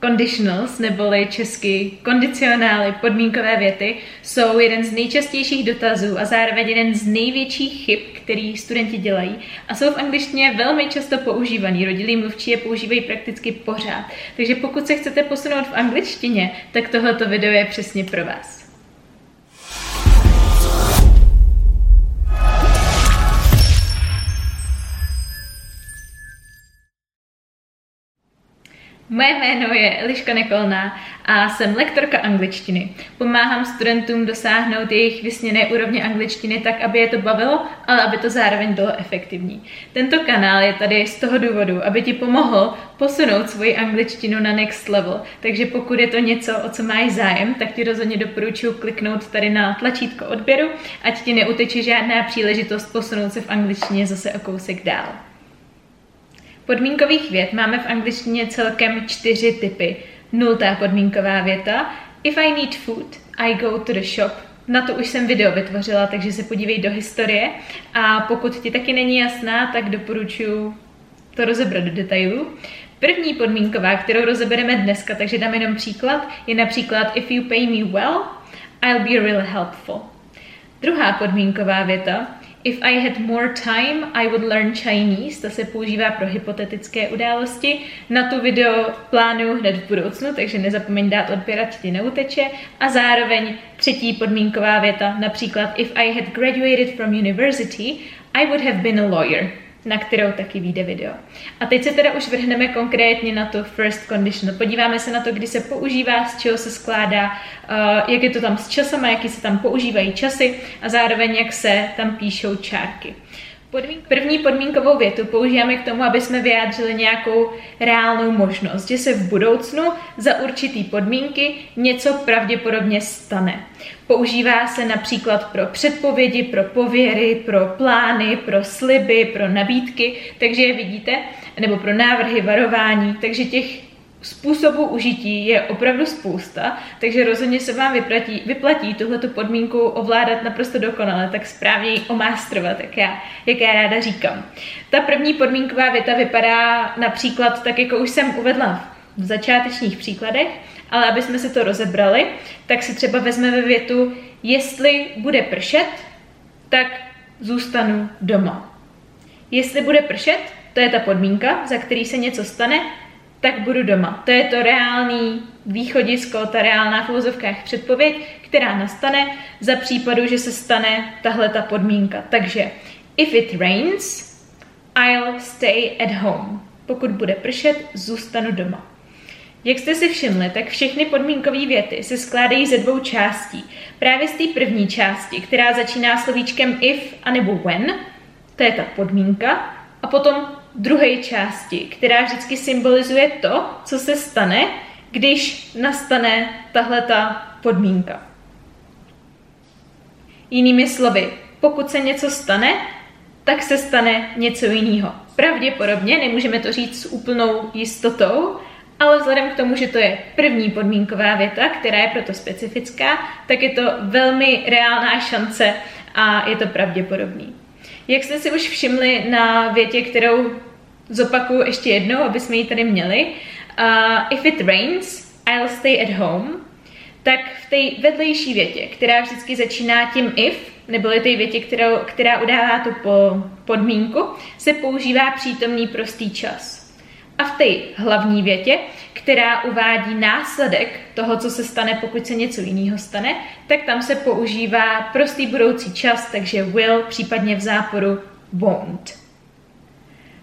Conditionals, neboli česky kondicionály, podmínkové věty, jsou jeden z nejčastějších dotazů a zároveň jeden z největších chyb, který studenti dělají a jsou v angličtině velmi často používaný. Rodilí mluvčí je používají prakticky pořád. Takže pokud se chcete posunout v angličtině, tak tohleto video je přesně pro vás. Moje jméno je Eliška Nekolná a jsem lektorka angličtiny. Pomáhám studentům dosáhnout jejich vysněné úrovně angličtiny tak, aby je to bavilo, ale aby to zároveň bylo efektivní. Tento kanál je tady z toho důvodu, aby ti pomohl posunout svoji angličtinu na next level. Takže pokud je to něco, o co máš zájem, tak ti rozhodně doporučuji kliknout tady na tlačítko odběru, ať ti neuteče žádná příležitost posunout se v angličtině zase o kousek dál. Podmínkových vět máme v angličtině celkem čtyři typy. Nultá podmínková věta. If I need food, I go to the shop. Na to už jsem video vytvořila, takže se podívej do historie. A pokud ti taky není jasná, tak doporučuji to rozebrat do detailů. První podmínková, kterou rozebereme dneska, takže dám jenom příklad, je například If you pay me well, I'll be really helpful. Druhá podmínková věta If I had more time, I would learn Chinese. To se používá pro hypotetické události. Na tu video plánuju hned v budoucnu, takže nezapomeň dát odběrat, ti neuteče. A zároveň třetí podmínková věta, například If I had graduated from university, I would have been a lawyer na kterou taky vyjde video. A teď se teda už vrhneme konkrétně na to first conditional. Podíváme se na to, kdy se používá, z čeho se skládá, uh, jak je to tam s časama, jaký se tam používají časy a zároveň jak se tam píšou čárky. První podmínkovou větu používáme k tomu, aby jsme vyjádřili nějakou reálnou možnost, že se v budoucnu za určitý podmínky něco pravděpodobně stane. Používá se například pro předpovědi, pro pověry, pro plány, pro sliby, pro nabídky, takže je vidíte, nebo pro návrhy, varování, takže těch způsobů užití je opravdu spousta, takže rozhodně se vám vyplatí, vyplatí tuhleto podmínku ovládat naprosto dokonale, tak správně ji omástrovat, jak já, jak já ráda říkám. Ta první podmínková věta vypadá například tak, jako už jsem uvedla v začátečních příkladech, ale aby jsme si to rozebrali, tak si třeba vezmeme větu, jestli bude pršet, tak zůstanu doma. Jestli bude pršet, to je ta podmínka, za který se něco stane, tak budu doma. To je to reálný východisko, ta reálná v úvozovkách předpověď, která nastane za případu, že se stane tahle ta podmínka. Takže if it rains, I'll stay at home. Pokud bude pršet, zůstanu doma. Jak jste si všimli, tak všechny podmínkové věty se skládají ze dvou částí. Právě z té první části, která začíná slovíčkem if anebo when, to je ta podmínka, a potom druhé části, která vždycky symbolizuje to, co se stane, když nastane tahle ta podmínka. Jinými slovy, pokud se něco stane, tak se stane něco jiného. Pravděpodobně, nemůžeme to říct s úplnou jistotou, ale vzhledem k tomu, že to je první podmínková věta, která je proto specifická, tak je to velmi reálná šance a je to pravděpodobný. Jak jste si už všimli na větě, kterou zopakuju ještě jednou, aby jsme ji tady měli. Uh, if it rains, I'll stay at home. Tak v té vedlejší větě, která vždycky začíná tím if, neboli té větě, kterou, která udává tu po, podmínku, se používá přítomný prostý čas. A v té hlavní větě, která uvádí následek toho, co se stane, pokud se něco jiného stane, tak tam se používá prostý budoucí čas, takže will, případně v záporu won't.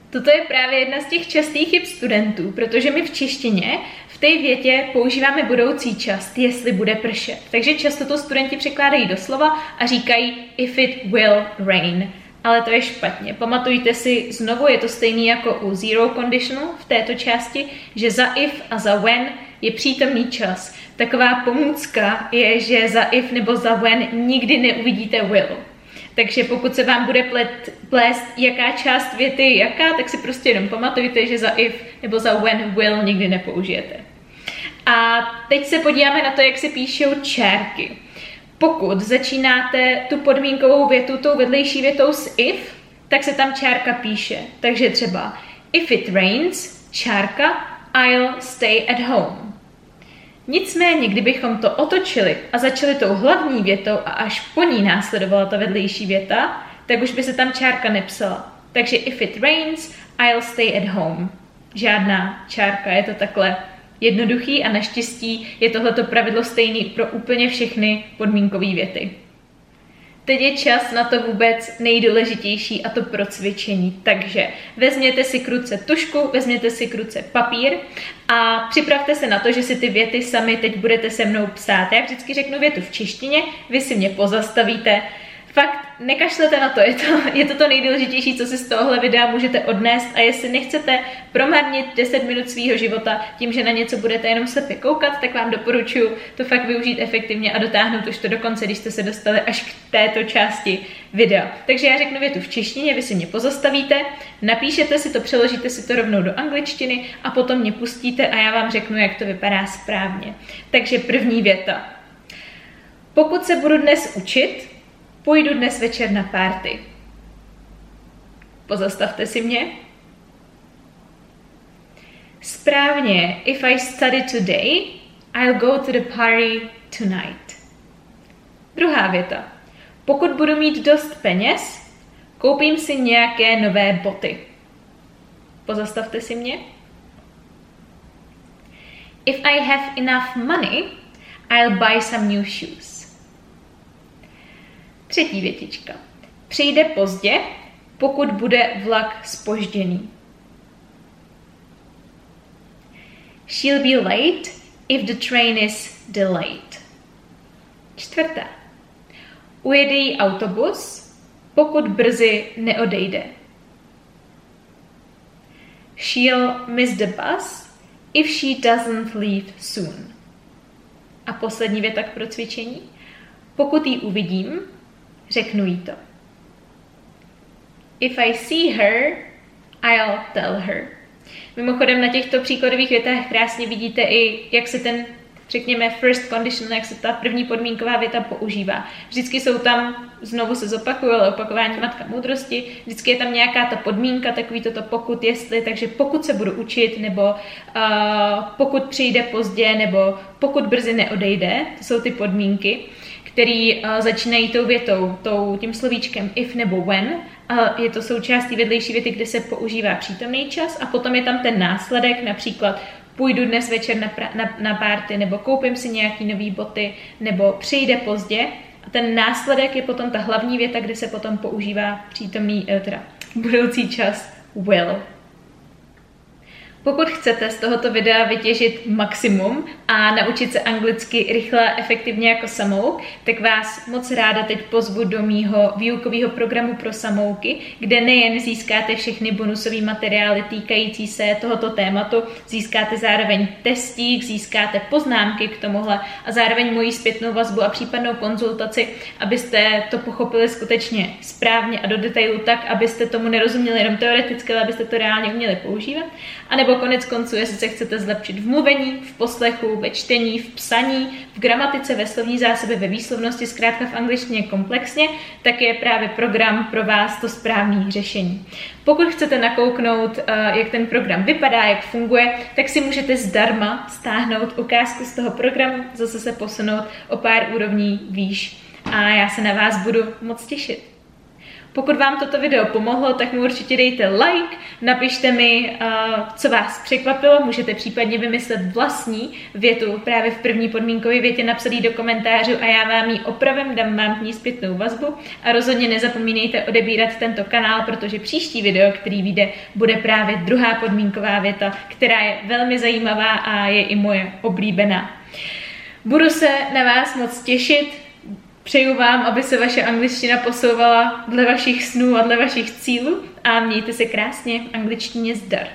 Toto je právě jedna z těch častých chyb studentů, protože my v češtině v té větě používáme budoucí čas, jestli bude pršet. Takže často to studenti překládají do slova a říkají if it will rain. Ale to je špatně. Pamatujte si, znovu je to stejný jako u zero conditional v této části, že za if a za when je přítomný čas. Taková pomůcka je, že za if nebo za when nikdy neuvidíte will. Takže pokud se vám bude plet, plést jaká část věty je jaká, tak si prostě jenom pamatujte, že za if nebo za when will nikdy nepoužijete. A teď se podíváme na to, jak se píšou čárky. Pokud začínáte tu podmínkovou větu tou vedlejší větou s if, tak se tam čárka píše. Takže třeba if it rains, čárka, I'll stay at home. Nicméně, kdybychom to otočili a začali tou hlavní větou a až po ní následovala ta vedlejší věta, tak už by se tam čárka nepsala. Takže if it rains, I'll stay at home. Žádná čárka, je to takhle jednoduchý a naštěstí je tohleto pravidlo stejný pro úplně všechny podmínkové věty. Teď je čas na to vůbec nejdůležitější a to pro cvičení. Takže vezměte si kruce tušku, vezměte si kruce papír a připravte se na to, že si ty věty sami teď budete se mnou psát. Já vždycky řeknu větu v češtině, vy si mě pozastavíte, fakt nekašlete na to, je to, je to to nejdůležitější, co si z tohohle videa můžete odnést a jestli nechcete promarnit 10 minut svého života tím, že na něco budete jenom slepě koukat, tak vám doporučuji to fakt využít efektivně a dotáhnout už to do konce, když jste se dostali až k této části videa. Takže já řeknu větu v češtině, vy si mě pozastavíte, napíšete si to, přeložíte si to rovnou do angličtiny a potom mě pustíte a já vám řeknu, jak to vypadá správně. Takže první věta. Pokud se budu dnes učit, Půjdu dnes večer na párty. Pozastavte si mě. Správně, if I study today, I'll go to the party tonight. Druhá věta. Pokud budu mít dost peněz, koupím si nějaké nové boty. Pozastavte si mě. If I have enough money, I'll buy some new shoes. Třetí větička. Přijde pozdě, pokud bude vlak spožděný. She'll be late if the train is delayed. Čtvrtá. Ujede jí autobus, pokud brzy neodejde. She'll miss the bus if she doesn't leave soon. A poslední věta k procvičení. Pokud ji uvidím, Řeknu jí to. If I see her, I'll tell her. Mimochodem na těchto příkladových větách krásně vidíte i, jak se ten, řekněme, first condition, jak se ta první podmínková věta používá. Vždycky jsou tam, znovu se zopakuje, ale opakování matka moudrosti, vždycky je tam nějaká ta podmínka, takový toto pokud, jestli, takže pokud se budu učit, nebo uh, pokud přijde pozdě, nebo pokud brzy neodejde, to jsou ty podmínky který uh, začínají tou větou, tou, tím slovíčkem if nebo when. Uh, je to součástí vedlejší věty, kde se používá přítomný čas a potom je tam ten následek, například půjdu dnes večer na, pra, na, na párty, nebo koupím si nějaký nový boty, nebo přijde pozdě. A ten následek je potom ta hlavní věta, kde se potom používá přítomný, uh, teda budoucí čas will. Pokud chcete z tohoto videa vytěžit maximum a naučit se anglicky rychle a efektivně jako samouk, tak vás moc ráda teď pozvu do mýho výukového programu pro samouky, kde nejen získáte všechny bonusové materiály týkající se tohoto tématu, získáte zároveň testík, získáte poznámky k tomuhle a zároveň moji zpětnou vazbu a případnou konzultaci, abyste to pochopili skutečně správně a do detailu tak, abyste tomu nerozuměli jenom teoreticky, ale abyste to reálně uměli používat. A nebo konec konců, jestli se chcete zlepšit v mluvení, v poslechu, ve čtení, v psaní, v gramatice, ve slovní zásobě, ve výslovnosti, zkrátka v angličtině komplexně, tak je právě program pro vás to správné řešení. Pokud chcete nakouknout, eh, jak ten program vypadá, jak funguje, tak si můžete zdarma stáhnout ukázku z toho programu, zase se posunout o pár úrovní výš. A já se na vás budu moc těšit. Pokud vám toto video pomohlo, tak mu určitě dejte like, napište mi, uh, co vás překvapilo, můžete případně vymyslet vlastní větu právě v první podmínkové větě napsat do komentářů a já vám ji opravím, dám vám k ní zpětnou vazbu a rozhodně nezapomínejte odebírat tento kanál, protože příští video, který vyjde, bude právě druhá podmínková věta, která je velmi zajímavá a je i moje oblíbená. Budu se na vás moc těšit, Přeju vám, aby se vaše angličtina posouvala dle vašich snů a dle vašich cílů a mějte se krásně, angličtině zdar.